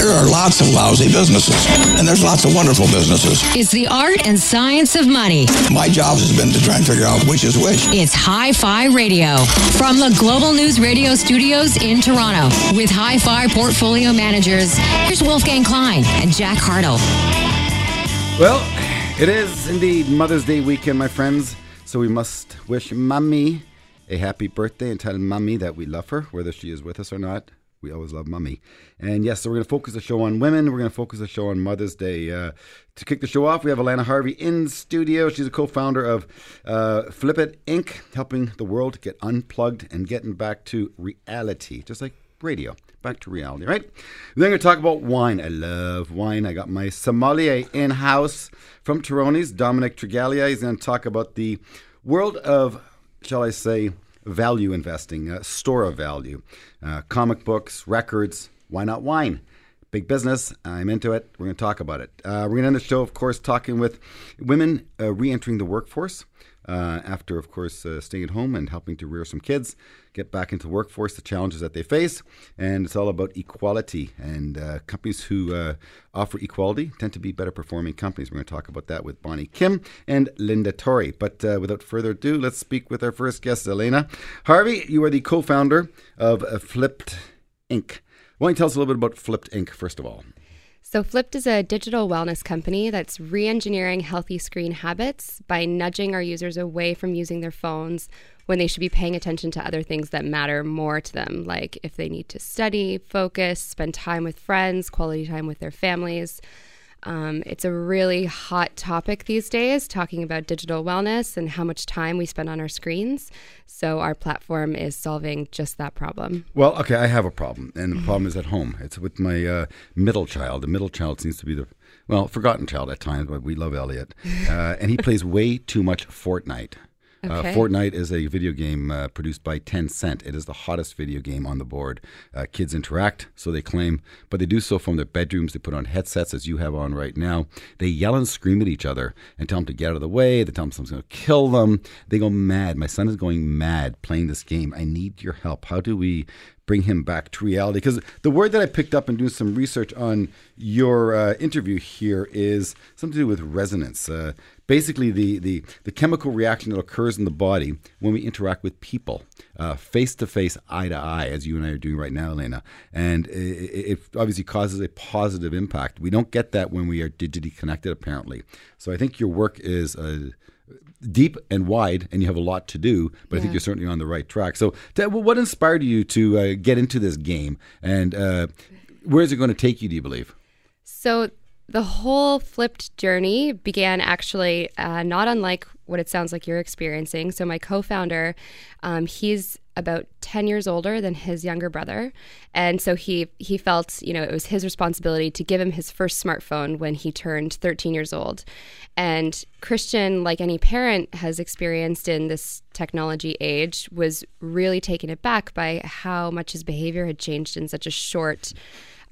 There are lots of lousy businesses, and there's lots of wonderful businesses. It's the art and science of money. My job has been to try and figure out which is which. It's Hi Fi Radio from the Global News Radio studios in Toronto with Hi Fi portfolio managers. Here's Wolfgang Klein and Jack Hartle. Well, it is indeed Mother's Day weekend, my friends. So we must wish Mummy a happy birthday and tell Mummy that we love her, whether she is with us or not. We always love Mummy. And yes, so we're going to focus the show on women. We're going to focus the show on Mother's Day. Uh, to kick the show off, we have Alana Harvey in studio. She's a co founder of uh, Flipd Inc., helping the world get unplugged and getting back to reality, just like radio back to reality, right? Then we're going to talk about wine. I love wine. I got my sommelier in house from Terroni's, Dominic Trigalia. He's going to talk about the world of, shall I say, value investing, uh, store of value, uh, comic books, records. Why not wine? Big business. I'm into it. We're going to talk about it. Uh, we're going to end the show, of course, talking with women uh, re entering the workforce. Uh, after, of course, uh, staying at home and helping to rear some kids, get back into the workforce, the challenges that they face. And it's all about equality. And uh, companies who uh, offer equality tend to be better performing companies. We're going to talk about that with Bonnie Kim and Linda Torrey. But uh, without further ado, let's speak with our first guest, Elena. Harvey, you are the co founder of Flipd Inc. Why don't you tell us a little bit about Flipd Inc., first of all? So, Flipd is a digital wellness company that's re engineering healthy screen habits by nudging our users away from using their phones when they should be paying attention to other things that matter more to them, like if they need to study, focus, spend time with friends, quality time with their families. Um, it's a really hot topic these days, talking about digital wellness and how much time we spend on our screens. So, our platform is solving just that problem. Well, okay, I have a problem, and the problem is at home. It's with my uh, middle child. The middle child seems to be the well, forgotten child at times, but we love Elliot, uh, and he plays way too much Fortnite. Okay. Uh, Fortnite is a video game uh, produced by Tencent. It is the hottest video game on the board. Uh, kids interact, so they claim, but they do so from their bedrooms. They put on headsets, as you have on right now. They yell and scream at each other and tell them to get out of the way. They tell them someone's going to kill them. They go mad. My son is going mad playing this game. I need your help. How do we bring him back to reality. Because the word that I picked up and doing some research on your uh, interview here is something to do with resonance. Uh, basically, the, the, the chemical reaction that occurs in the body when we interact with people, face to face, eye to eye, as you and I are doing right now, Elena. And it, it obviously causes a positive impact. We don't get that when we are digitally connected, apparently. So I think your work is. Uh, deep and wide, and you have a lot to do. But yeah. I think you're certainly on the right track. So, what inspired you to uh, get into this game, and uh, where is it going to take you? Do you believe? So the whole Flipd journey began actually uh, not unlike what it sounds like you're experiencing. So my co-founder, um, he's about 10 years older than his younger brother and so he he felt you know it was his responsibility to give him his first smartphone when he turned 13 years old and christian like any parent has experienced in this technology age was really taken aback by how much his behavior had changed in such a short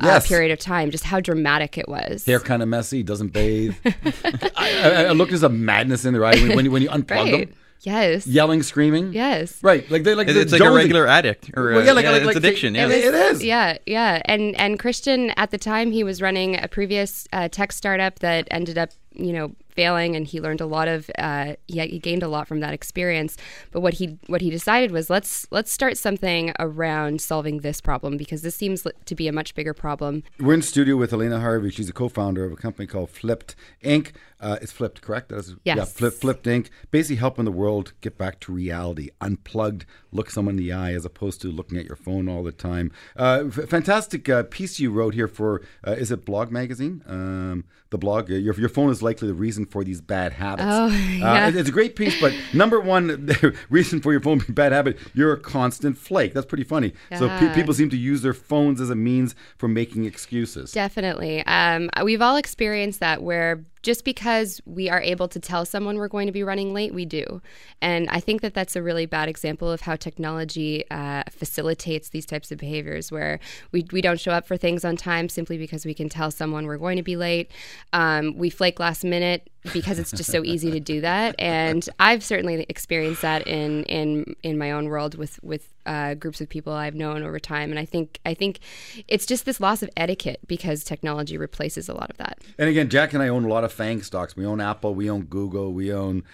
yes. uh, period of time, just how dramatic it was. Hair kind of messy, doesn't bathe. I, I, I look, there's a madness in their eye when, when, you, when you unplug right. them. Yes. Yelling, screaming. Yes. Right. Like they like it's like a regular addict or well, yeah, like, yeah, like, it's like, addiction. Yeah. It, it is. Yeah, yeah. And and Christian at the time he was running a previous uh, tech startup that ended up you know failing and he learned a lot of uh, he, he gained a lot from that experience. But what he what he decided was let's let's start something around solving this problem because this seems to be a much bigger problem. We're in studio with elena harvey. She's a co-founder of a company called Flipd inc. Uh, it's Flipd correct? That's, yes. yeah Flip, Flipd inc. Basically helping the world get back to reality. Unplugged look someone in the eye as opposed to looking at your phone all the time. Uh, f- fantastic uh, piece you wrote here for uh, is it blog magazine? Um, the blog your, your phone is likely the reason for these bad habits. Oh, yeah. Uh, it's a great piece, but number one reason for your phone being bad habit, you're a constant flake. That's pretty funny. Yeah. So pe- people seem to use their phones as a means for making excuses. Definitely. Um, we've all experienced that where just because we are able to tell someone we're going to be running late, we do. And I think that that's a really bad example of how technology uh, facilitates these types of behaviors where we, we don't show up for things on time simply because we can tell someone we're going to be late. Um, we flake last minute because it's just so easy to do that. And I've certainly experienced that in in in my own world with with uh, groups of people I've known over time. And I think I think it's just this loss of etiquette because technology replaces a lot of that. And again, Jack and I own a lot of FANG stocks. We own Apple, we own Google, we own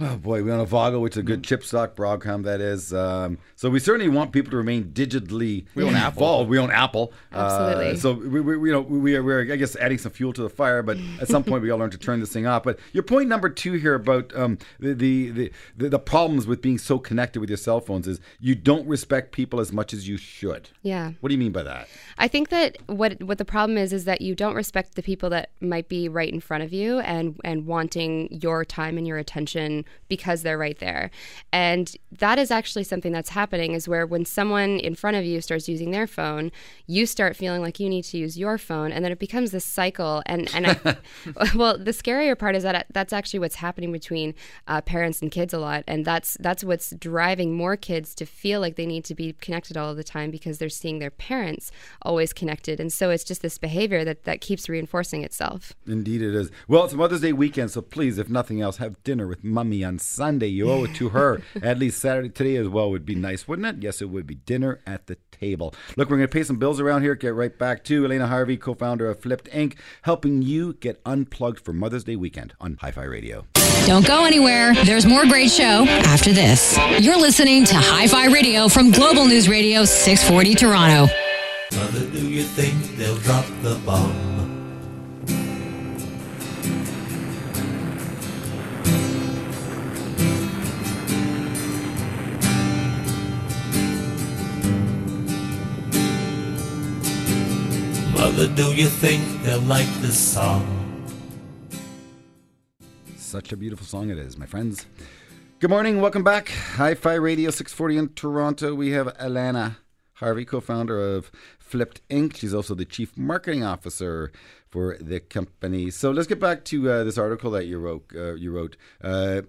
Oh boy, we own Avago, which is a good chip stock, Broadcom that is. Um, so we certainly want people to remain digitally we own involved. Apple. We own Apple. Absolutely. Uh, so we, we, you know we are we're I guess adding some fuel to the fire, but at some point we all learn to turn this thing off. But your point number two here about um, the, the, the the problems with being so connected with your cell phones is you don't respect people as much as you should. Yeah. What do you mean by that? I think that what what the problem is is that you don't respect the people that might be right in front of you and and wanting your time and your attention because they're right there. And that is actually something that's happening is where when someone in front of you starts using their phone, you start feeling like you need to use your phone and then it becomes this cycle and and I, well the scarier part is that that's actually what's happening between uh, parents and kids a lot and that's that's what's driving more kids to feel like they need to be connected all the time because they're seeing their parents always connected and so it's just this behavior that that keeps reinforcing itself. Indeed it is. Well, it's Mother's Day weekend so please if nothing else have dinner with mummy on Sunday. You owe it to her. at least Saturday today as well would be nice, wouldn't it? Yes, it would be dinner at the table. Look, we're going to pay some bills around here. Get right back to Elena Harvey, co-founder of Flipd Inc., helping you get unplugged for Mother's Day weekend on Hi-Fi Radio. Don't go anywhere. There's more great show after this. You're listening to Hi-Fi Radio from Global News Radio 640 Toronto. Mother, do you think they'll drop the bomb? Do you think they'll like this song? Such a beautiful song it is, my friends. Good morning, welcome back. Hi Fi Radio 640 in Toronto. We have Alana Harvey, co founder of Flipd Inc. She's also the chief marketing officer for the company. So let's get back to uh, this article that you wrote. Uh, you wrote uh,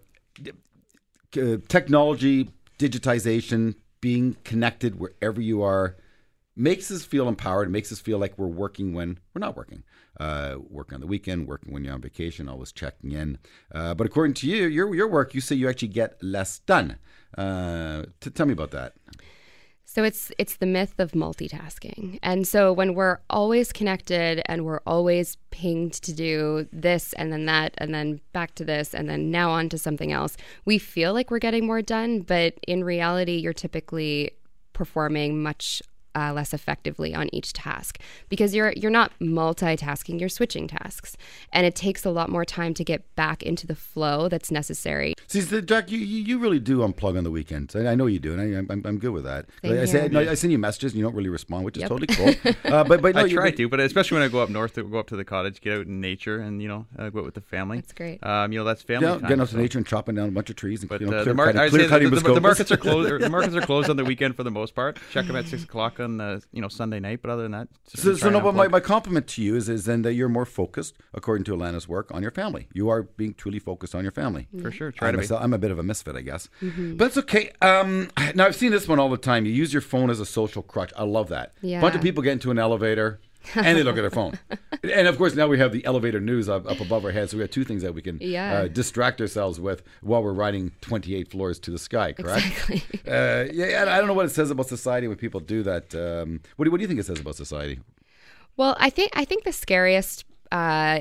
uh technology, digitization, being connected wherever you are makes us feel empowered, makes us feel like we're working when we're not working. Uh, working on the weekend, working when you're on vacation, always checking in. Uh, but according to you, your your work, you say you actually get less done. Uh, t- tell me about that. So it's it's the myth of multitasking. And so when we're always connected and we're always pinged to do this and then that and then back to this and then now on to something else, we feel like we're getting more done, but in reality you're typically performing much uh, less effectively on each task because you're you're not multitasking you're switching tasks. And it takes a lot more time to get back into the flow that's necessary. See so Jack you, you really do unplug on the weekends. I, I know you do and I, I'm, I'm good with that. Same I, say, no, I send you messages and you don't really respond which is yep. totally cool. Uh, but, but no, I try to but especially when I go up north to go up to the cottage get out in nature and you know uh, go out with the family. That's great. Um, you know that's family yeah, time, getting out to nature and chopping down a bunch of trees and but, you know, uh, clear, the, mar- cutting, clear cutting the, the, the, markets are closed. the markets are closed on the weekend for the most part. Check them at six o'clock on uh, you know Sunday night, but other than that, so, so no. But my, my compliment to you is is then that you're more focused, according to Alana's work, on your family. You are being truly focused on your family. For sure, try I'm to myself, be. I'm a bit of a misfit, I guess, mm-hmm. but it's okay. Um, now I've seen this one all the time. You use your phone as a social crutch. I love that. Yeah. A bunch of people get into an elevator. and they look at their phone. And of course, now we have the elevator news up, up above our heads. So we have two things that we can yeah. uh, distract ourselves with while we're riding 28 floors to the sky, correct? Exactly. Uh, yeah, I don't know what it says about society when people do that. Um, what, do, what do you think it says about society? Well, I think I think the scariest uh,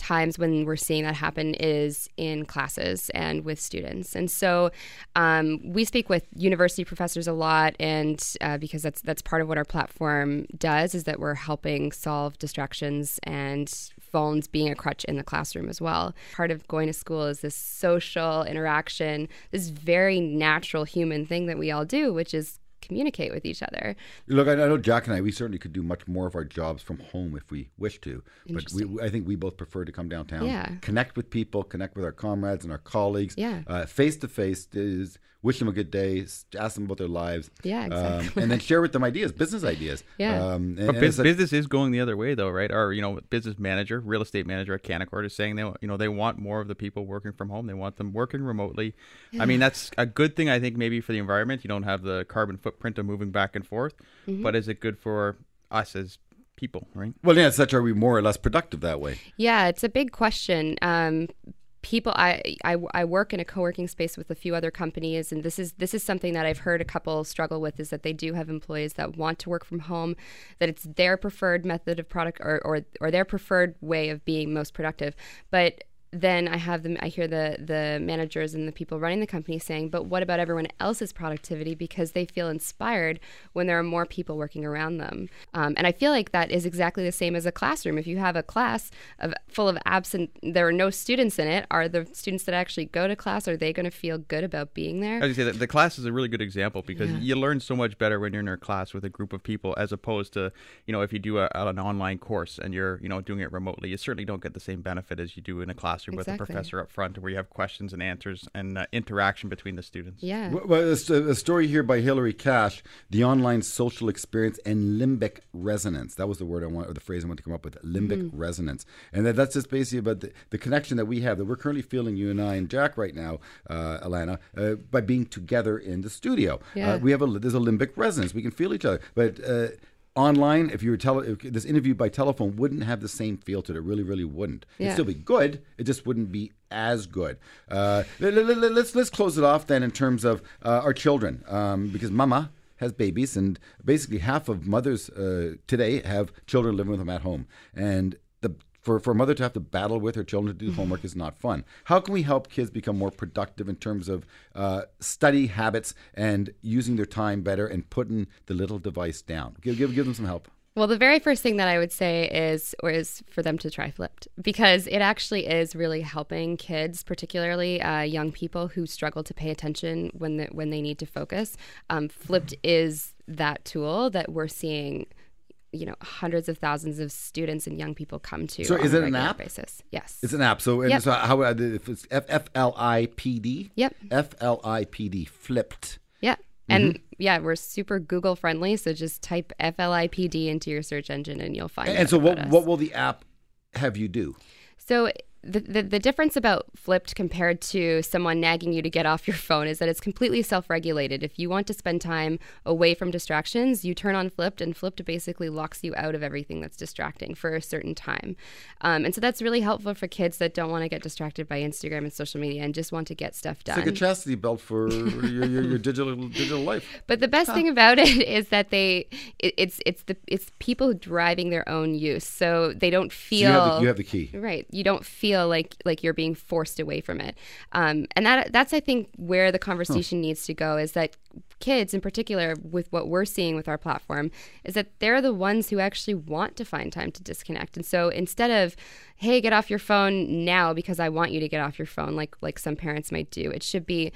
times when we're seeing that happen is in classes and with students. And so um, we speak with university professors a lot, and uh, because that's that's part of what our platform does is that we're helping solve distractions and phones being a crutch in the classroom as well. Part of going to school is this social interaction, this very natural human thing that we all do, which is communicate with each other. Look, I know Jack and I, we certainly could do much more of our jobs from home if we wish to. But we, I think we both prefer to come downtown, yeah. connect with people, connect with our comrades and our colleagues. Yeah. Uh, face to face is wish them a good day, ask them about their lives. Yeah, exactly. Um, and then share with them ideas, business ideas. Yeah. Um, and, but biz- like, business is going the other way, though, right? Our you know business manager, real estate manager at Canaccord is saying they you know they want more of the people working from home. They want them working remotely. Yeah. I mean, that's a good thing, I think, maybe for the environment. You don't have the carbon footprint of moving back and forth. Mm-hmm. But is it good for us as people, right? Well, yeah, such are we more or less productive that way? Yeah, it's a big question. Um, people I, I I work in a co-working space with a few other companies and this is this is something that I've heard a couple struggle with is that they do have employees that want to work from home that it's their preferred method of product or or, or their preferred way of being most productive. But then I have them. I hear the the managers and the people running the company saying, "But what about everyone else's productivity? Because they feel inspired when there are more people working around them." Um, and I feel like that is exactly the same as a classroom. If you have a class of full of absent, there are no students in it. Are the students that actually go to class are they going to feel good about being there? I was say that the class is a really good example because Yeah. you learn so much better when you're in a class with a group of people as opposed to you know if you do a, an online course and you're you know doing it remotely you certainly don't get the same benefit as you do in a classroom with a professor up front where you have questions and answers and uh, interaction between the students. Yeah. Well, well, it's a, a story here by Hilarie Cash, the online social experience and limbic resonance. That was the word I want, or the phrase I want to come up with, limbic Mm-hmm. resonance. And that, that's just basically about the, the connection that we have, that we're currently feeling, you and I and Jack right now, uh, Alana, uh, by being together in the studio. Yeah. Uh, we have a, there's a limbic resonance. We can feel each other. But, uh, Online, if you were tele- if this interview by telephone wouldn't have the same feel to it. It really, really wouldn't. It'd still be good. It just wouldn't be as good. Uh, let, us let's let's close it off then in terms of uh, our children, um, because Mama has babies, and basically half of mothers uh, today have children living with them at home, and for, for a mother to have to battle with her children to do homework is not fun. How can we help kids become more productive in terms of uh, study habits and using their time better and putting the little device down? Give, give, give them some help. Well, the very first thing that I would say is, or is for them to try Flipd because it actually is really helping kids, particularly uh, young people who struggle to pay attention when the, when they need to focus. Um, Flipd is that tool that we're seeing, you know, hundreds of thousands of students and young people come to. So is it an app? Basis, yes. It's an app. So, and Yep. so how uh, if it's F F L I P D? Yep. F L I P D Flipd. Yeah. And Mm-hmm. yeah, we're super Google friendly. So just type FLIPD into your search engine and you'll find it. And, so, what us. what will the app have you do? So the, the the difference about Flipd compared to someone nagging you to get off your phone is that it's completely self-regulated. If you want to spend time away from distractions, you turn on Flipd, and Flipd basically locks you out of everything that's distracting for a certain time. Um, and so that's really helpful for kids that don't want to get distracted by Instagram and social media and just want to get stuff done. It's like a chastity belt for your, your, your digital digital life. But the best thing about it is that they it, it's it's the it's people driving their own use, so they don't So feel you have the, you have the key. Right. You don't feel like like you're being forced away from it. Um, and that that's I think where the conversation needs to go is that kids in particular with what we're seeing with our platform is that they're the ones who actually want to find time to disconnect. And so instead of hey get off your phone now because I want you to get off your phone like like some parents might do, it should be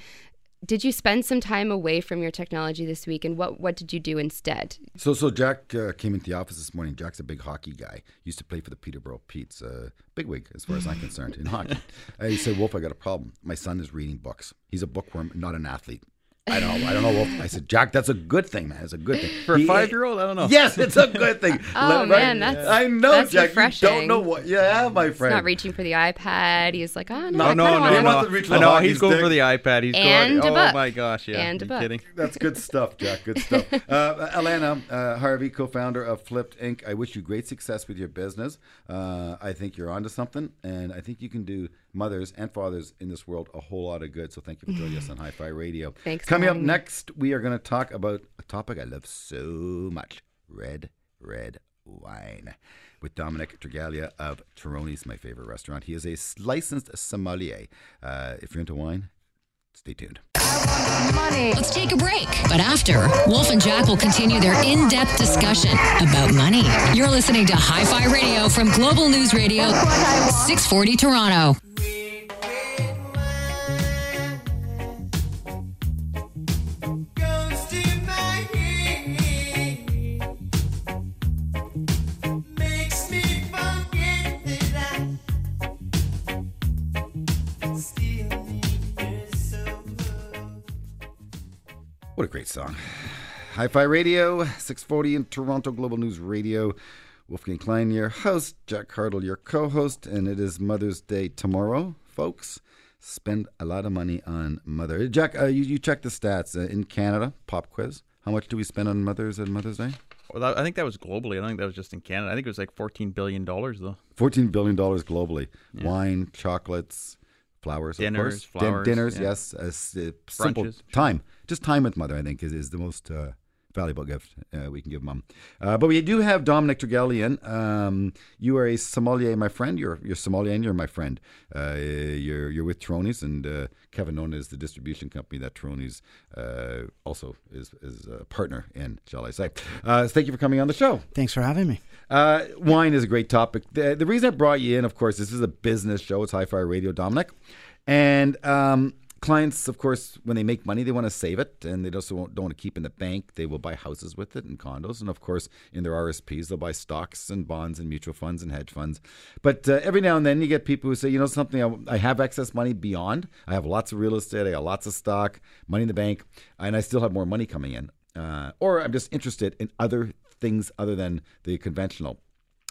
did you spend some time away from your technology this week and what what did you do instead? So so Jack uh, came into the office this morning. Jack's a big hockey guy. Used to play for the Peterborough Petes. Uh, big wig as far as I'm concerned in hockey. Uh, he said, "Wolf, I got a problem. My son is reading books. He's a bookworm, not an athlete." I don't know. I don't know. Wolf. I said, Jack, that's a good thing, man. It's a good thing For a five year old, I don't know. Yes, it's a good thing. Oh, Right? man, that's- I know, that's Jack. You refreshing. don't know what. Yeah, my friend. He's not reaching for the iPad. He's like, oh no, No, I No, kinda no, wanna- He no, wants to reach no. the no he's going stick. for the iPad. He's And going. a oh my gosh, yeah. And a book. kidding? That's good stuff, Jack. Good stuff. Uh, Alana uh, Harvey, co-founder of Flipd Inc. I wish you great success with your business. Uh, I think you're onto something, and I think you can do mothers and fathers in this world a whole lot of good. So thank you for joining us on Hi-Fi Radio. Thanks Coming up next, we are going to talk about a topic I love so much: red, red wine. With Dominic Tregalia of Terroni's, my favorite restaurant. He is a licensed sommelier. Uh, if you're into wine, stay tuned. Let's take a break. But after, Wolf and Jack will continue their in depth discussion about money. You're listening to Hi Fi Radio from Global News Radio, 640 Toronto. What a great song. Hi Fi Radio, 640 in Toronto Global News Radio. Wolfgang Klein, your host, Jack Hartle, your co host, and it is Mother's Day tomorrow, folks. Spend a lot of money on mother. Jack, uh, you, you check the stats. Uh, in Canada, pop quiz. How much do we spend on mothers at Mother's Day? Well, that, I think that was globally. I don't think that was just in Canada. I think it was like fourteen billion dollars though. $14 billion globally. Wine, chocolates, flowers, Dinners, of course. Din- flowers, dinners, yeah. yes. Uh, simple Brunches, sure. time, just time with mother. I think is, is the most uh, valuable gift uh, we can give mom. Uh, but we do have Dominic Tergelian. Um, you are a sommelier, my friend. You're you're sommelier and you're my friend. Uh, you're you're with Terroni's and uh, Cavinona is the distribution company that Terroni's uh, also is is a partner in, shall I say? Uh, so thank you for coming on the show. Thanks for having me. Uh, wine is a great topic. The, the reason I brought you in, of course, this is a business show. It's Hi Fi Radio, Dominic. And um, clients, of course, when they make money, they want to save it and they also don't want to keep in the bank. They will buy houses with it and condos. And of course, in their RSPs, they'll buy stocks and bonds and mutual funds and hedge funds. But uh, every now and then you get people who say, you know, something, I, I have excess money beyond. I have lots of real estate, I got lots of stock, money in the bank, and I still have more money coming in. Uh, or I'm just interested in other things other than the conventional.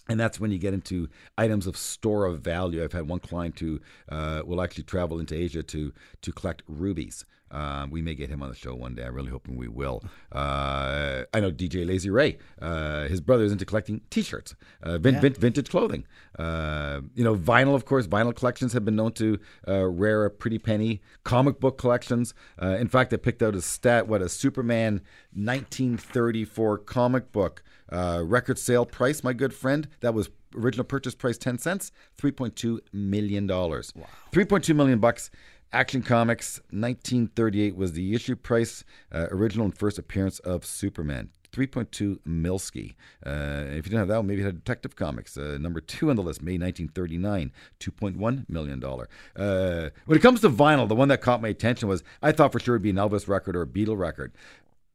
And that's when you get into items of store of value. I've had one client who uh, will actually travel into Asia to to collect rubies. Um, we may get him on the show one day. I'm really hoping we will. Uh, I know DJ Lazy Ray. Uh, his brother is into collecting T-shirts, uh, vin- vin- vintage clothing. Uh, you know, vinyl, of course. Vinyl collections have been known to uh, rare a pretty penny. Comic book collections. Uh, in fact, I picked out a stat. What a Superman 1934 comic book uh, record sale price, my good friend. That was original purchase price 10 cents, 3.2 million dollars. Wow. 3.2 million bucks. Action Comics 1938 was the issue price, uh, original and first appearance of Superman. 3.2 Milski. Uh, if you didn't have that one, maybe you had Detective Comics, uh, number two on the list, May 1939, $2.1 million. Uh, when it comes to vinyl, the one that caught my attention was I thought for sure it'd be an Elvis record or a Beatle record.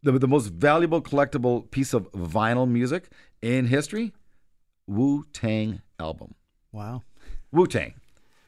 The, the most valuable collectible piece of vinyl music in history Wu Tang album. Wow. Wu Tang.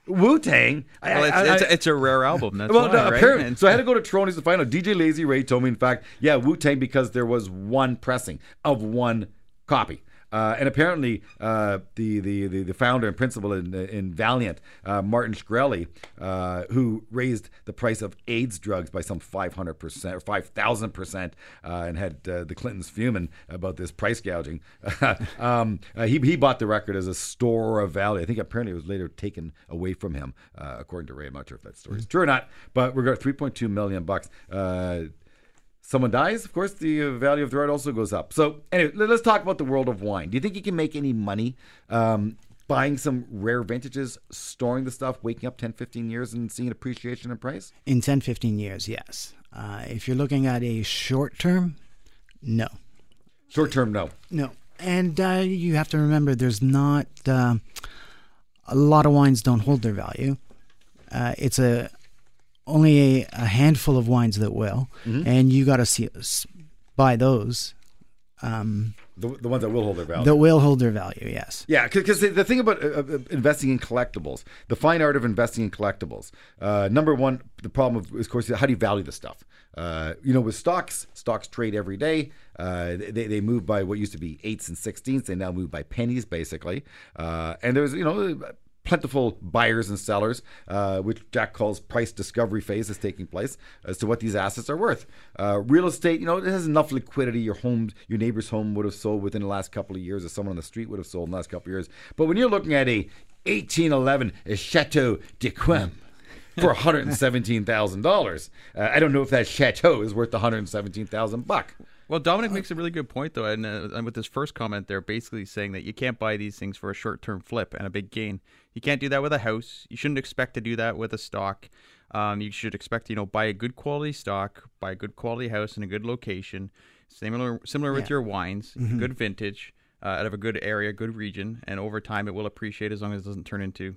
Wu Tang. Well, it's, it's, it's a rare album. That's well, why, no, right? apparently. And- So I had to go to Terroni's to find out. DJ Lazy Ray told me, in fact, yeah, Wu Tang because there was one pressing of one copy. Uh, and apparently, uh, the, the, the the founder and principal in, in Valeant, uh, Martin Shkreli, uh, who raised the price of AIDS drugs by some 500 percent or 5,000 percent, uh, and had uh, the Clintons fuming about this price gouging. um, he he bought the record as a store of value. I think apparently it was later taken away from him, according to Ray. I'm not sure if that story is true or not, but we're got 3.2 million bucks. Someone dies, of course, the value of the art also goes up. So, anyway, let- let's talk about the world of wine. Do you think you can make any money um, buying some rare vintages, storing the stuff, waking up 10, 15 years and seeing appreciation in price? In 10, 15 years, yes. Uh, if you're looking at a short term, no. Short term, no. No. And uh, you have to remember there's not uh, a lot of wines don't hold their value. Uh, it's a only a, a handful of wines that will, and you got to see buy those um, The, the ones that will hold their value. that will hold their value. Yes. Yeah, because the, the thing about uh, uh, investing in collectibles, the fine art of investing in collectibles, uh, number one, the problem of, is, of course, how do you value the stuff? Uh, you know, with stocks, stocks trade every day. Uh, they, they move by what used to be eights and sixteenths. They now move by pennies, basically. Uh, and there's, you know, plentiful buyers and sellers, uh, which Jack calls price discovery phase is taking place as to what these assets are worth. Uh, real estate, you know, it has enough liquidity. Your home, your neighbor's home would have sold within the last couple of years, or someone on the street would have sold in the last couple of years. But when you're looking at a 1811 a Chateau d'Yquem for $117,000, uh, I don't know if that chateau is worth 117,000 buck. Well, Dominic makes a really good point, though, and, uh, and with his first comment, they're basically saying that you can't buy these things for a short-term flip and a big gain. You can't do that with a house. You shouldn't expect to do that with a stock. Um, you should expect, you know, buy a good quality stock, buy a good quality house in a good location. Similar, similar with your wines, good vintage, uh, out of a good area, good region, and over time it will appreciate as long as it doesn't turn into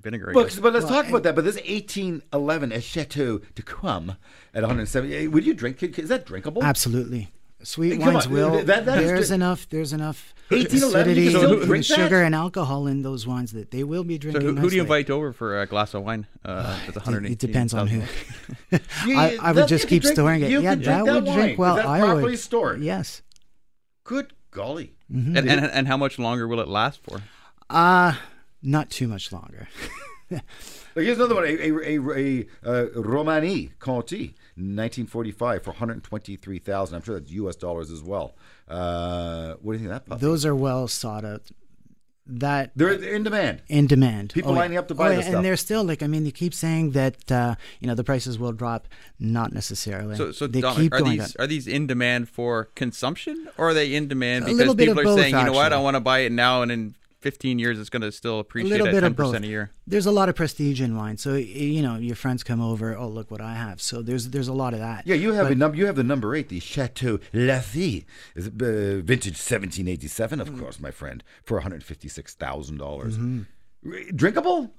vinegar. But, but let's talk about that. But this 1811 a Chateau d'Yquem at 170, would you drink? Is that drinkable? Absolutely. Sweet Yquem wines on, will. that- that is there's ju- enough. There's enough 1811, you acidity can still and drink that? sugar and alcohol in those wines that they will be So drinking. who, who do you invite over for a glass of wine? Uh, that's It, it depends on who. You- I, I would just keep drink- storing it. you Yeah, can drink that that would wine. drink well. Is that I properly would. stored? Yes. Good golly. And, and and how much longer will it last for? Uh not too much longer. Look, here's another one. A, a, a, a uh, Romanée-Conti, 1945 for 123000 I'm sure that's U.S. dollars as well. Uh, what do you think of that puppy? Those are well sought out. that They're, they're in demand. in demand. People yeah. lining up to buy oh, this yeah, stuff. and they're still like I mean, they keep saying that uh, you know the prices will drop. Not necessarily. So, so they Dominic, keep are going these up. are these in demand for consumption, or are they in demand because people are both, saying, you know what, I actually. want to buy it now, and in 15 years it's going to still a appreciate little at bit 10 of both. percent a year? There's a lot of prestige in wine, so you know your friends come over. Oh, look what I have. So there's there's a lot of that. Yeah, you have But- a num- You have the number eight, the Chateau Lafite, is uh, vintage 1787, Mm. of course, my friend, for 156 thousand dollars. Mm-hmm. Drinkable.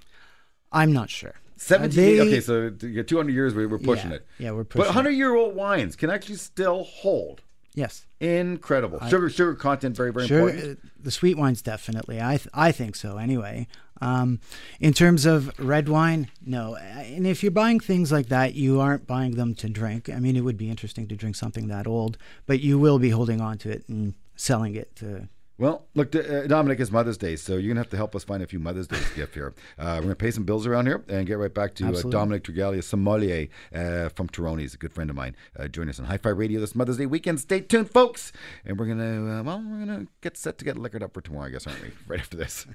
I'm not sure. 17 they- okay so t- yeah, 200 years we, we're pushing Yeah, it yeah, we're but pushing it. 100 year old wines can actually still hold Yes. incredible sugar sugar content very very Sure, important uh, the sweet wines definitely. I th- I think so. Anyway, um, in terms of red wine, no. Uh, And if you're buying things like that, you aren't buying them to drink. I mean, it would be interesting to drink something that old, but you will be holding on to it and selling it to. Well look uh, dominic is mother's day so you're gonna have to help us find a few mother's day gifts here. Uh, we're gonna pay some bills around here and get right back to uh, dominic Tregalia, sommelier uh, from Terroni's, a good friend of mine. Uh, join us on hi-fi radio this mother's day weekend. Stay tuned folks! And we're gonna uh, well we're gonna get set to get liquored up for tomorrow i guess aren't we? Right after this.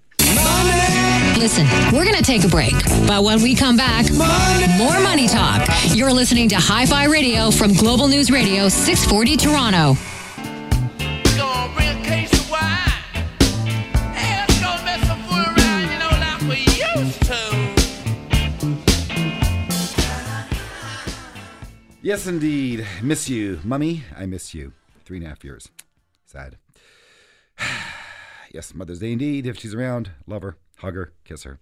Listen, we're going to take a break. But when we come back, more money talk. You're listening to Hi Fi Radio from Global News Radio 640 Toronto. Yes, indeed. Miss you. Mummy, I miss you. Three and a half years. Sad. yes, Mother's Day indeed. If she's around, love her, hug her, kiss her.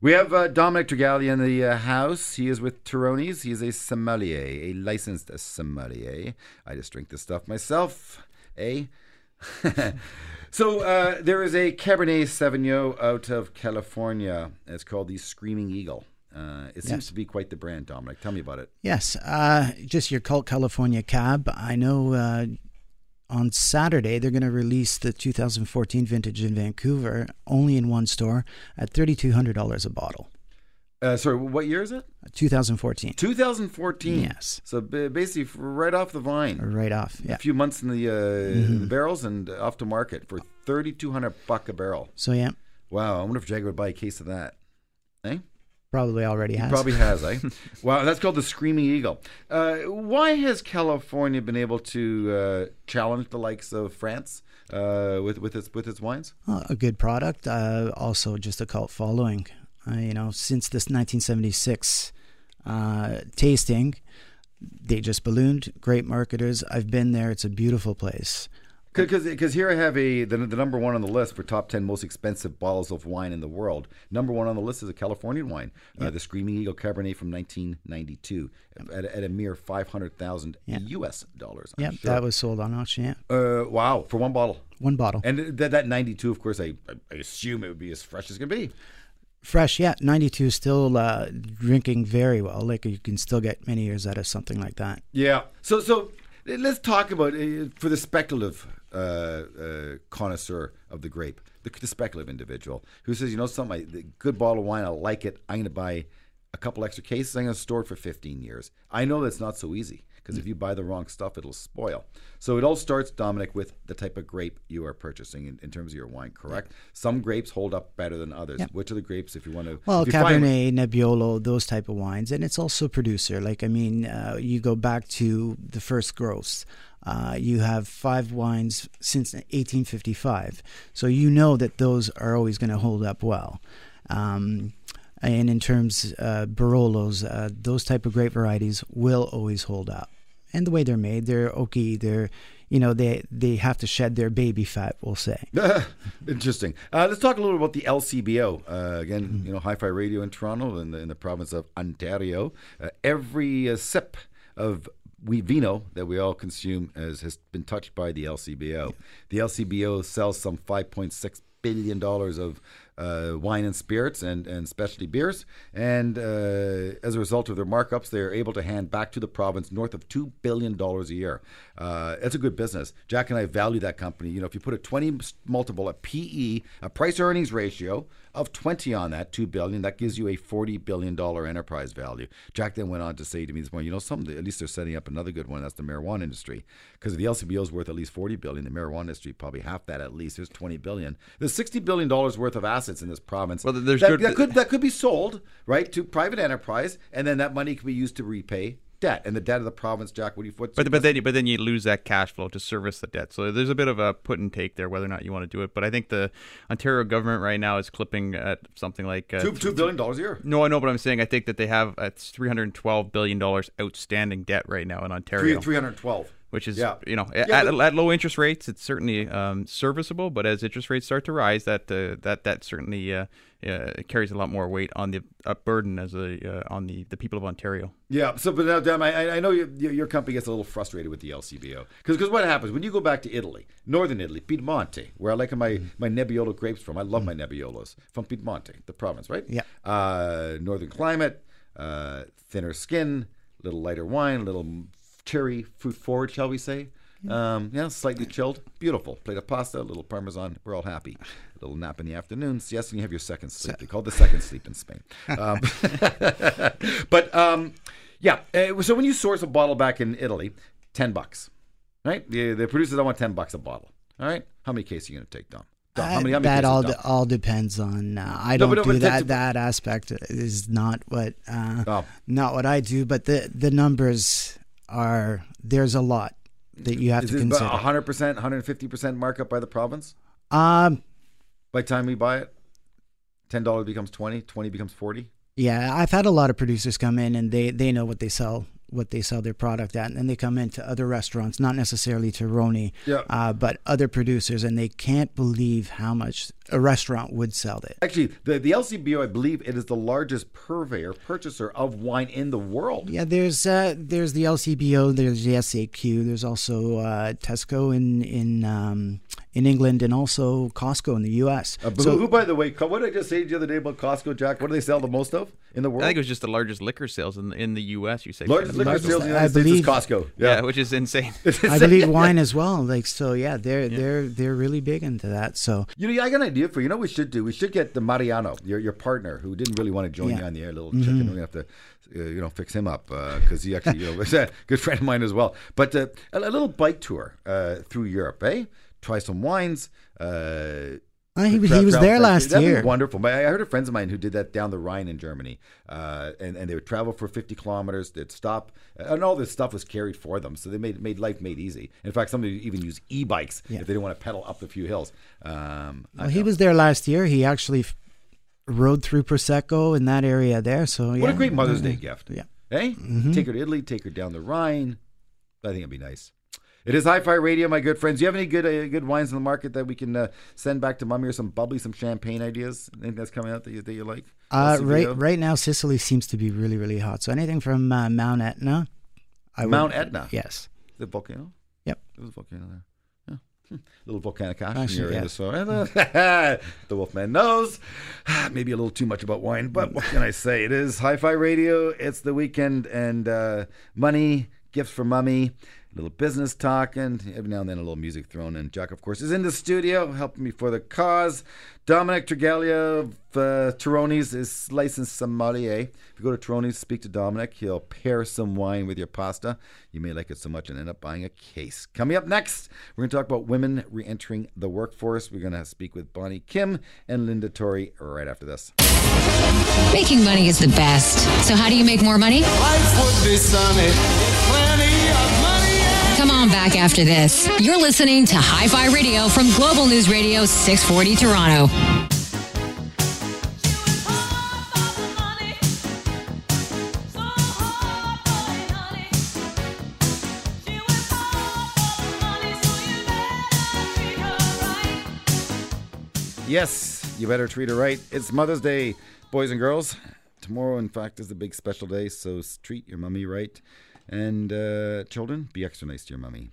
We have uh, Dominic Tregalia in the uh, house. He is with Terroni's. He is a sommelier, a licensed sommelier. I just drink this stuff myself, eh? so uh, there is a Cabernet Sauvignon out of California. It's called the Screaming Eagle. Uh, it seems Yes. to be quite the brand, Dominic. Tell me about it. Yes, uh, just your cult California cab. I know uh, on Saturday they're going to release the 2014 vintage in Vancouver, only in one store at $3,200 a bottle. Uh, sorry, what year is it? 2014. 2014. Yes. So basically, right off the vine, Right off. Yeah. A few months in the, uh, the barrels and off to market for 3,200 buck a barrel. So yeah, Wow, I wonder if Jagger would buy a case of that. Eh? Probably already has. Probably has, eh? wow, that's called the Screaming Eagle. Uh, why has California been able to uh, challenge the likes of France uh, with with its with its wines? Uh, a good product. Uh, also, just a cult following. Uh, you know, since this 1976 uh, tasting, they just ballooned. Great marketers. I've been there. It's a beautiful place. Because here I have a the, the number one on the list for top ten most expensive bottles of wine in the world. Number one on the list is a Californian wine, uh, the Screaming Eagle Cabernet from 1992, at, at a mere 500,000 Yeah. U.S. dollars. Yep, sure. that was sold on auction. Yeah, Uh, wow, for one bottle. one bottle. And that, that 92, of course, I, I assume it would be as fresh as it can be. Fresh, yeah. 92 still uh, drinking very well. Like you can still get many years out of something like that. Yeah. So so let's talk about uh, for the speculative uh, uh, connoisseur of the grape, the, the speculative individual who says, you know, something, the good bottle of wine, I like it. I'm going to buy a couple extra cases. I'm going to store it for 15 years. I know that's not so easy because if you buy the wrong stuff, it'll spoil. So it all starts, Dominic, with the type of grape you are purchasing in, in terms of your wine. Correct? Some grapes hold up better than others. Yep. Which are the grapes, if you want to? Well, you find- Cabernet, Nebbiolo, those type of wines, and it's also producer. Like I mean, uh, you go back to the first growths. Uh, you have five wines since 1855, so you know that those are always going to hold up well. Um, and in terms uh, Barolos, uh, those type of grape varieties will always hold up. And the way they're made, they're oaky. They're, you know, they they have to shed their baby fat. We'll say. Interesting. Uh, let's talk a little about the LCBO. Uh, again, you know, Hi-Fi Radio in Toronto, in the, in the province of Ontario. Uh, every uh, sip of we vino that we all consume has, has been touched by the LCBO. The LCBO sells some 5.6 billion dollars of wine and spirits and, and specialty beers. And uh, as a result of their markups, they are able to hand back to the province north of $2 billion a year. Uh, it's a good business. Jack and I value that company. You know, if you put a 20 multiple, a PE, a price earnings ratio of 20 on that, 2 billion, that gives you a 40 billion dollar enterprise value. Jack then went on to say to me this morning, you know, something, at least they're setting up another good one, that's the marijuana industry. Because if the LCBO is worth at least 40 billion, the marijuana industry probably half that at least. There's 20 billion. There's 60 billion dollars worth of assets in this province. Well, there's that, good- that could that could be sold, right, to private enterprise, and then that money could be used to repay debt. And the debt of the province, Jack, what do you what's But but then but then you lose that cash flow to service the debt. So there's a bit of a put and take there, whether or not you want to do it. But I think the Ontario government right now is clipping at something like uh, two two billion dollars a year. No, I know, but I'm saying I think that they have it's 312 billion dollars outstanding debt right now in Ontario. Three hundred twelve. which is Yeah. you know Yeah, at, but- at low interest rates it's certainly um, serviceable but as interest rates start to rise that uh, that that certainly uh, uh, carries a lot more weight on the uh, burden as a uh, on the, the people of Ontario Yeah. So, but now, Dan, I, I know your, your your company gets a little frustrated with the LCBO because what happens when you go back to Italy, northern Italy, Piedmonte, where I like my my Nebbiolo grapes from. I love my Nebbiolos from Piedmonte, the province, right? Yeah. Uh, northern climate, uh, thinner skin, little lighter wine, little cherry fruit forward, shall we say? Um, yeah, slightly chilled, beautiful. Plate of pasta, a little parmesan. We're all happy. A little nap in the afternoons. Yes, and you have your second sleep. They call it the second sleep in Spain. Um, but um, yeah, uh, so when you source a bottle back in Italy, ten bucks, right? The, the producers don't want ten bucks a bottle. All right, how many cases are you going to take, Dom? Dom, how many? How many that all de- all depends on. Uh, I No, don't but- do but that. That aspect is not what uh, Oh. not what I do. But the the numbers are there's a lot that you have Is to consider. about hundred percent, hundred and fifty percent markup by the province? Um, By the time we buy it, ten dollars becomes twenty. Twenty becomes forty. yeah, I've had a lot of producers come in and they they know what they sell what they sell their product at, and then they come into other restaurants, not necessarily to Roni, Yeah. uh, but other producers, and they can't believe how much a restaurant would sell it. Actually, the, the LCBO, I believe it is the largest purveyor, purchaser of wine in the world. Yeah, there's uh, there's the LCBO, there's the SAQ, there's also uh, Tesco in in um, in England, and also Costco in the U.S. Uh, but who, who, by the way, what did I just say the other day about Costco, Jack? What do they sell the most of in the world? I think it was just the largest liquor sales in in the U.S. You say largest liquor Largest- sales in the I United States is believe- Costco. yeah. which is insane. I believe wine as well. Like so, yeah, they're they're they're really big into that. So You know, I got an idea for you. Know what we should do? We should get the Mariano, your your partner, who didn't really want to join Yeah. you on the air, little chicken. We're gonna have to, uh, you know, fix him up because he actually, you know, is a good friend of mine as well. But uh, a, a little bike tour uh, through Europe, eh? Try some wines. Uh, Uh, he, tra- he was there last That'd year. wonderful. But I heard of friends of mine who did that down the Rhine in Germany, uh, and and they would travel for 50 kilometers. They'd stop, and all this stuff was carried for them, so they made made life made easy. In fact, some of them even use e-bikes Yeah. if they didn't want to pedal up the few hills. Um, Well, he was there last year. He actually f- rode through Prosecco in that area there. So What a great Mother's Day gift. Yeah. Hey, take her to Italy, take her down the Rhine. I think it'd be nice. It is Hi-Fi Radio, my good friends. Do you have any good uh, good wines in the market that we can uh, send back to Mummy or some bubbly, some champagne ideas? Anything that's coming out that you, that you like? Uh, right right now, Sicily seems to be really really hot. So anything from uh, Mount Etna, I Mount would, Etna? Yes. The volcano? Yep. There was a volcano there. Yeah. Hmm. Little volcanic ash in Actually, your in yeah. the soil. the Wolfman knows. Maybe a little too much about wine, but what can I say? It is Hi-Fi Radio. It's the weekend, and uh, money, gifts for mummy, little business talk, and every now and then a little music thrown in. Jack, of course, is in the studio helping me for the cause. Dominic Tregalia of uh, Terroni's is licensed sommelier. If you go to Terroni's, speak to Dominic. He'll pair some wine with your pasta. You may like it so much and end up buying a case. Coming up next, we're going to talk about women re-entering the workforce. We're going to speak with Bonnie Kim and Linda Torrey right after this. Making money is the best. So, how do you make more money? Life would be sunny, plenty of money. Come on back after this. You're listening to Hi Fi Radio from Global News Radio 640 Toronto. Yes, you better treat her right. It's Mother's Day, boys and girls. Tomorrow, in fact, is a big special day, so treat your mummy right. And uh, children, be extra nice to your mummy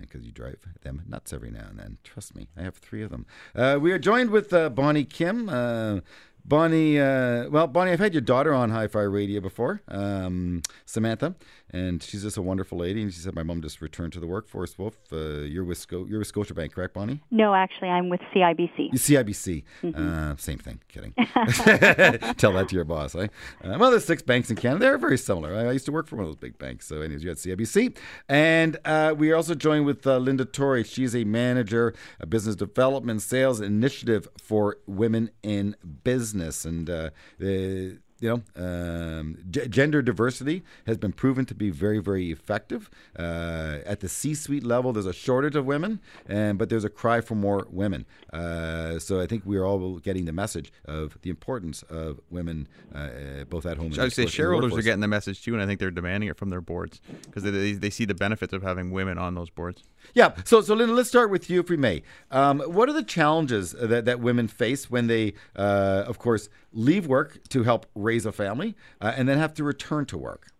because you drive them nuts every now and then. Trust me, I have three of them. Uh, we are joined with uh, Bonnie Kim. Uh, Bonnie, uh, well, Bonnie, I've had your daughter on Hi Fi Radio before, um, Samantha, and she's just a wonderful lady. And she said, My mom just returned to the workforce. Wolf, uh, you're, with Sco- you're with Scotiabank, correct, Bonnie? No, actually, I'm with CIBC. CIBC. Uh, same thing. Kidding. Tell that to your boss, eh? Uh, well, there's six banks in Canada. They're very similar. I, I used to work for one of those big banks. So, anyways, you had CIBC. And uh, we are also joined with uh, Linda Torrey. She's a manager, a business development sales initiative for women in business. And uh, the you know, um, g- gender diversity has been proven to be very, very effective. Uh, at the C-suite level, there's a shortage of women, and but there's a cry for more women. Uh, so I think we're all getting the message of the importance of women, uh, both at home. and I would say course, in the shareholders are getting the message too, and I think they're demanding it from their boards because they, they, they see the benefits of having women on those boards. Yeah. So, so Linda, let's start with you, if we may. Um, what are the challenges that, that women face when they, uh, of course, leave work to help raise a family uh, and then have to return to work?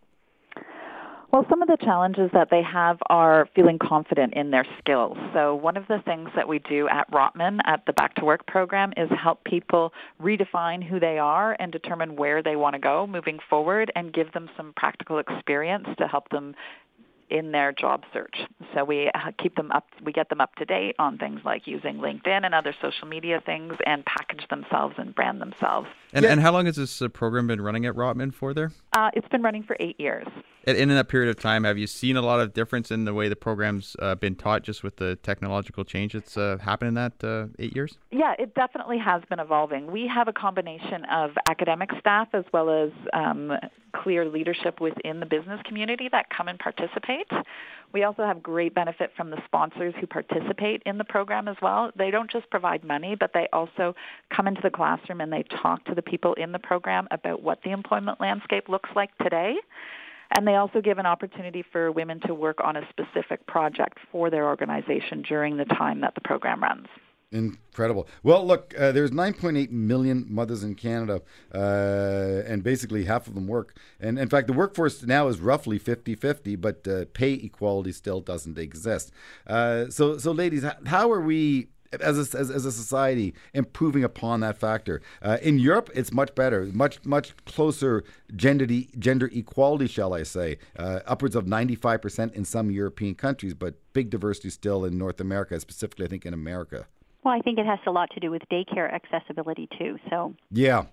Well, some of the challenges that they have are feeling confident in their skills. So, one of the things that we do at Rotman at the Back to Work program is help people redefine who they are and determine where they want to go moving forward and give them some practical experience to help them in their job search. So we uh, keep them up we get them up to date on things like using LinkedIn and other social media things and package themselves and brand themselves. And, and how long has this uh, program been running at Rotman for there? Uh, it's been running for 8 years. In that period of time, have you seen a lot of difference in the way the program's uh, been taught just with the technological change that's uh, happened in that uh, eight years? Yeah, it definitely has been evolving. We have a combination of academic staff as well as um, clear leadership within the business community that come and participate. We also have great benefit from the sponsors who participate in the program as well. They don't just provide money, but they also come into the classroom and they talk to the people in the program about what the employment landscape looks like today. And they also give an opportunity for women to work on a specific project for their organization during the time that the program runs. Incredible. Well, look, uh, there's 9.8 million mothers in Canada, uh, and basically half of them work. And in fact, the workforce now is roughly 50-50, but uh, pay equality still doesn't exist. Uh, so, so ladies, how are we? As a, as, as a society, improving upon that factor. Uh, in Europe, it's much better, much much closer gender gender equality, shall I say? Uh, upwards of ninety five percent in some European countries, but big diversity still in North America, specifically, I think in America. Well, I think it has a lot to do with daycare accessibility too. So Yeah.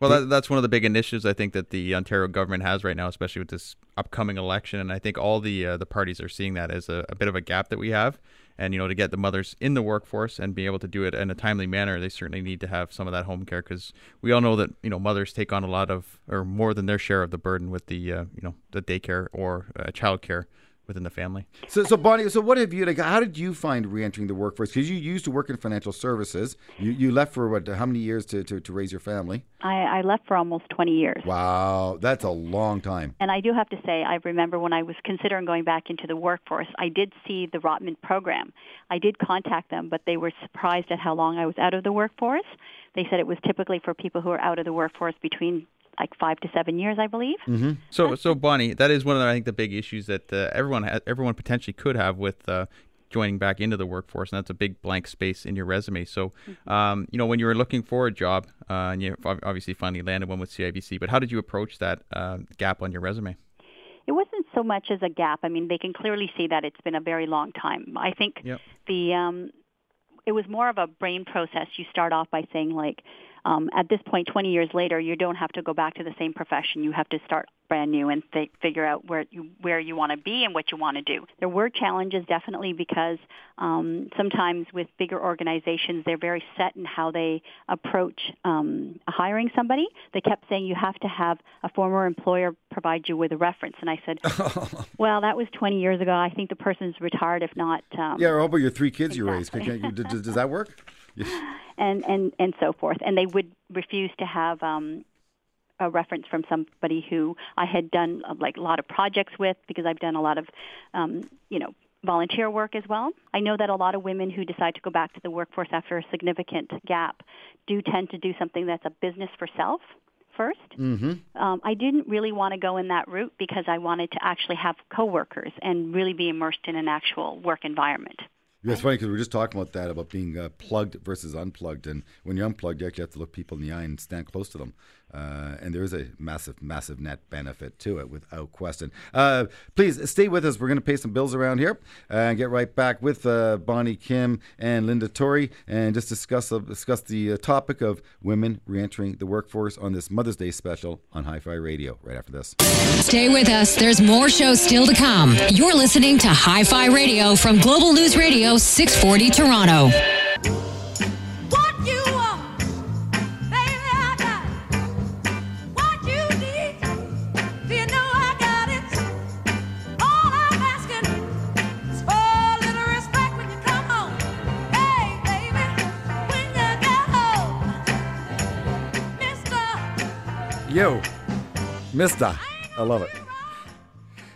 Well, that, that's one of the big initiatives I think that the Ontario government has right now, especially with this upcoming election. And I think all the uh, the parties are seeing that as a, a bit of a gap that we have. And you know, to get the mothers in the workforce and be able to do it in a timely manner, they certainly need to have some of that home care because we all know that you know mothers take on a lot of or more than their share of the burden with the uh, you know the daycare or uh, child care within the family. So, so Bonnie, so what have you like? How did you find re-entering the workforce? Because you used to work in financial services. You you left for what? How many years to, to, to raise your family? I, I left for almost 20 years. Wow, that's a long time. And I do have to say, I remember when I was considering going back into the workforce, I did see the Rotman program. I did contact them, but they were surprised at how long I was out of the workforce. They said it was typically for people who are out of the workforce between like five to seven years, I believe. So, so Bonnie, that is one of the, I think the big issues that uh, everyone ha- everyone potentially could have with uh, joining back into the workforce, and that's a big blank space in your resume. So, um, you know, when you were looking for a job, uh, and you obviously finally landed one with CIBC, but how did you approach that uh, gap on your resume? It wasn't so much as a gap. I mean, they can clearly see that it's been a very long time. I think Yep. the um, it was more of a brain process. You start off by saying like, um, at this point, 20 years later, you don't have to go back to the same profession. You have to start brand new and th- figure out where you where you want to be and what you want to do. There were challenges definitely because um, sometimes with bigger organizations, they're very set in how they approach um, hiring somebody. They kept saying you have to have a former employer provide you with a reference, and I said, well, that was 20 years ago. I think the person's retired, if not. Um, Yeah, or how about your three kids you raised? Exactly. does, does that work? and and and so forth. And they would refuse to have um, a reference from somebody who I had done uh, like a lot of projects with because I've done a lot of um, you know volunteer work as well. I know that a lot of women who decide to go back to the workforce after a significant gap do tend to do something that's a business for self. 1st Mm-hmm. Um, I didn't really want to go in that route because I wanted to actually have coworkers and really be immersed in an actual work environment. Yeah, it's funny because we were just talking about that about being uh, plugged versus unplugged, and when you're unplugged, you actually have to look people in the eye and stand close to them. Uh, and there is a massive, massive net benefit to it, without question. Uh, please stay with us. We're going to pay some bills around here and get right back with uh, Bonnie Kim and Linda Torrey, and just discuss uh, discuss the uh, topic of women reentering the workforce on this Mother's Day special on Hi-Fi Radio. Right after this. Stay with us. There's more shows still to come. You're listening to Hi Fi Radio from Global News Radio 640 Toronto. Yo, Mister. I love it.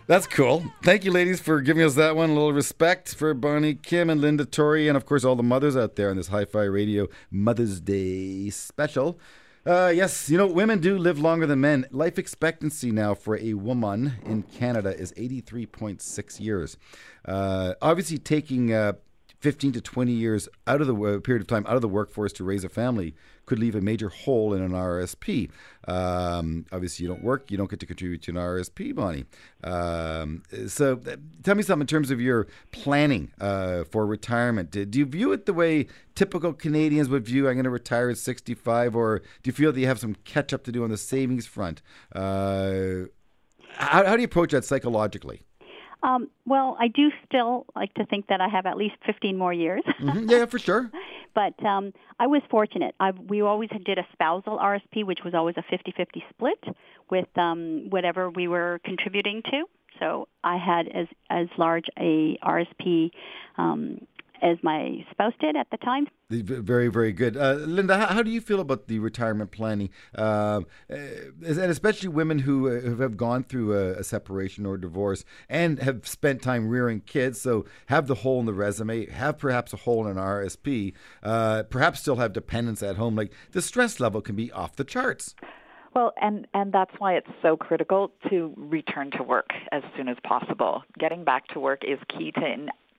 That's cool. Thank you, ladies, for giving us that one. A little respect for Bonnie Kim and Linda Torrey, and of course, all the mothers out there on this Hi Fi Radio Mother's Day special. Uh, yes, you know, women do live longer than men. Life expectancy now for a woman in Canada is 83.6 years. Uh, obviously, taking uh, 15 to 20 years out of the wo- period of time out of the workforce to raise a family could leave a major hole in an RSP. Um, obviously, you don't work, you don't get to contribute to an RSP, Bonnie. Um, so, uh, tell me something in terms of your planning uh, for retirement. Do, do you view it the way typical Canadians would view? I'm going to retire at 65, or do you feel that you have some catch up to do on the savings front? Uh, how, how do you approach that psychologically? Um, well, I do still like to think that I have at least 15 more years. Mhm, Yeah, for sure. but um, I was fortunate. I, we always did a spousal RSP, which was always a 50-50 split with um, whatever we were contributing to. So I had as as large a RSP um, as my spouse did at the time. Very, very good. Uh, Linda, how, how do you feel about the retirement planning? Uh, uh, and especially women who uh, who have gone through a, a separation or divorce and have spent time rearing kids, so have the hole in the resume, have perhaps a hole in an RSP, uh, perhaps still have dependents at home. Like the stress level can be off the charts. Well, and and that's why it's so critical to return to work as soon as possible. Getting back to work is key to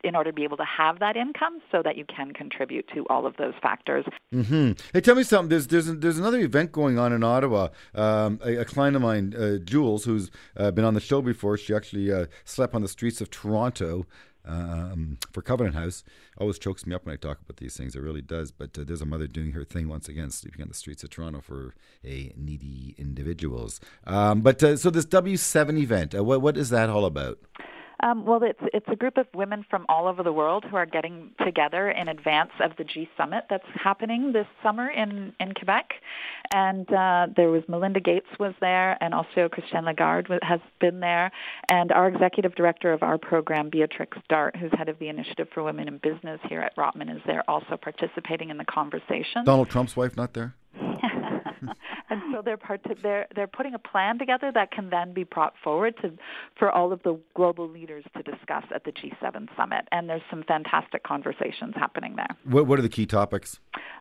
in, order to be able to have that income so that you can contribute to all of those factors. Mm-hmm. Hey, tell me something. There's there's there's another event going on in Ottawa. Um, a, a client of mine, uh, Jules, who's uh, been on the show before. She actually uh, slept on the streets of Toronto. Um, for Covenant House, always chokes me up when I talk about these things. It really does. But uh, there's a mother doing her thing once again, sleeping on the streets of Toronto for a needy individuals. Um, but uh, so this W7 event, uh, what what is that all about? Um, well, it's it's a group of women from all over the world who are getting together in advance of the G Summit that's happening this summer in in Quebec, and uh, there was Melinda Gates was there, and also Christiane Lagarde has been there, and our executive director of our program, Beatrix Dart, who's head of the Initiative for Women in Business here at Rotman, is there also participating in the conversation. Donald Trump's wife not there? and so they're part they're they're putting a plan together that can then be brought forward to for all of the global leaders to discuss at the G7 summit. And there's some fantastic conversations happening there. What what are the key topics?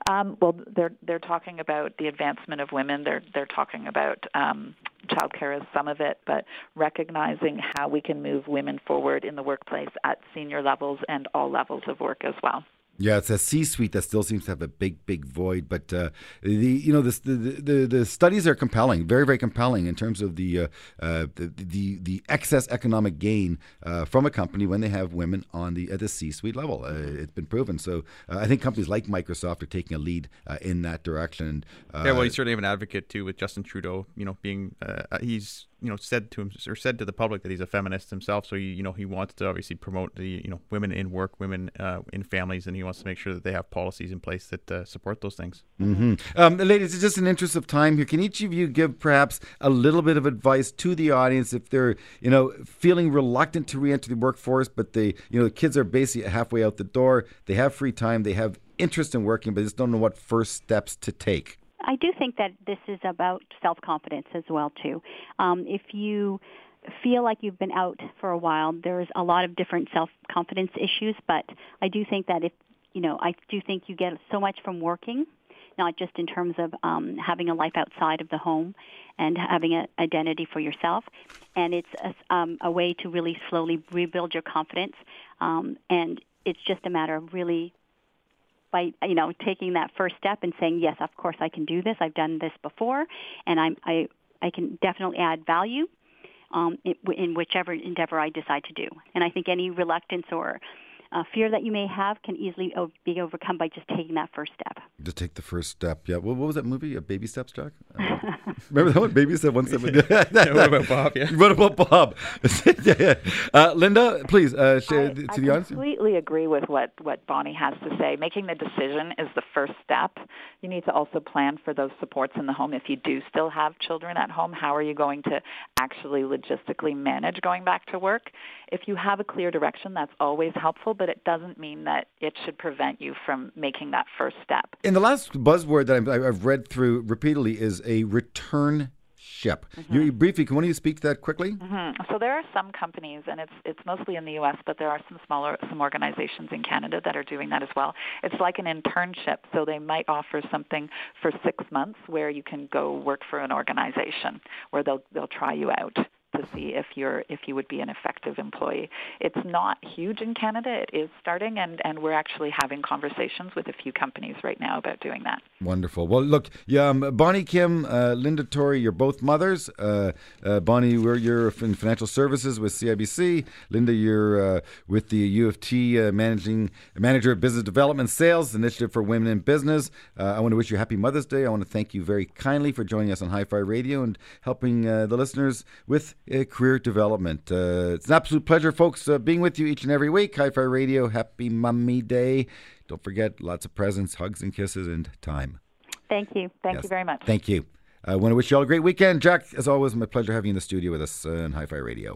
Um, well, they're they're talking about the advancement of women. They're they're talking about um, childcare as some of it, but recognizing how we can move women forward in the workplace at senior levels and all levels of work as well. Yeah, it's a C-suite that still seems to have a big, big void. But uh, the you know the, the the the studies are compelling, very, very compelling in terms of the uh, uh, the, the the excess economic gain uh, from a company when they have women on the at the C-suite level. Uh, it's been proven. So uh, I think companies like Microsoft are taking a lead uh, in that direction. Uh, yeah, well, he's certainly an advocate too with Justin Trudeau. You know, being uh, he's you know said to him or said to the public that he's a feminist himself. So he, you know he wants to obviously promote the you know women in work, women uh, in families, and he wants to make sure that they have policies in place that uh, support those things. Mm-hmm. Um, ladies, it's just an interest of time here. Can each of you give perhaps a little bit of advice to the audience if they're, you know, feeling reluctant to re-enter the workforce, but they, you know, the kids are basically halfway out the door. They have free time. They have interest in working, but just don't know what first steps to take. I do think that this is about self confidence as well too. Um, if you feel like you've been out for a while, there's a lot of different self confidence issues, but I do think that if you know, I do think you get so much from working not just in terms of um, having a life outside of the home and having an identity for yourself. And it's a, um, a way to really slowly rebuild your confidence. Um, and it's just a matter of really by you know taking that first step and saying yes of course i can do this. I've done this before and i'm i i can definitely add value um, in, in whichever endeavor i decide to do. And i think any reluctance or uh, fear that you may have can easily o- be overcome by just taking that first step To take the first step. Yeah. What, what was that movie? A Baby Steps, Jack? Uh, remember that one? Baby Step, one step. what about Bob? Yeah. What about Bob? yeah, yeah. Uh, Linda, please, uh, share I, to I the audience. I completely agree with what, what Bonnie has to say. Making the decision is the first step. You need to also plan for those supports in the home. If you do still have children at home, how are you going to actually logistically manage going back to work? If you have a clear direction, that's always helpful, but it doesn't mean that it should prevent you from making that first step. And the last buzzword that I've, I've read through repeatedly is a return ship. You briefly, can one of you speak to that quickly? hmm So there are some companies, and it's it's mostly in the U.S., but there are some smaller some organizations in Canada that are doing that as well. It's like an internship, so they might offer something for six months where you can go work for an organization where they'll they'll try you out to see if you're if you would be an effective employee. It's not huge in Canada. It is starting, and and we're actually having conversations with a few companies right now about doing that. Wonderful. Well, look, yeah, um, Bonnie Kim, uh, Linda Torrey, you're both mothers. Uh, uh, Bonnie, we're, you're in financial services with CIBC. Linda, you're uh, with the U of T uh, managing manager of business development sales initiative for women in business. Uh, I want to wish you happy Mother's Day. I want to thank you very kindly for joining us on Hi-Fi Radio and helping the listeners with career development. Uh, it's an absolute pleasure, folks, uh, being with you each and every week. Hi-Fi Radio, happy Mummy Day. Don't forget, lots of presents, hugs and kisses, and time. Thank you. Thank Yes. you very much. Thank you. I want to wish you all a great weekend. Jack, as always, my pleasure having you in the studio with us uh, on Hi Fi Radio.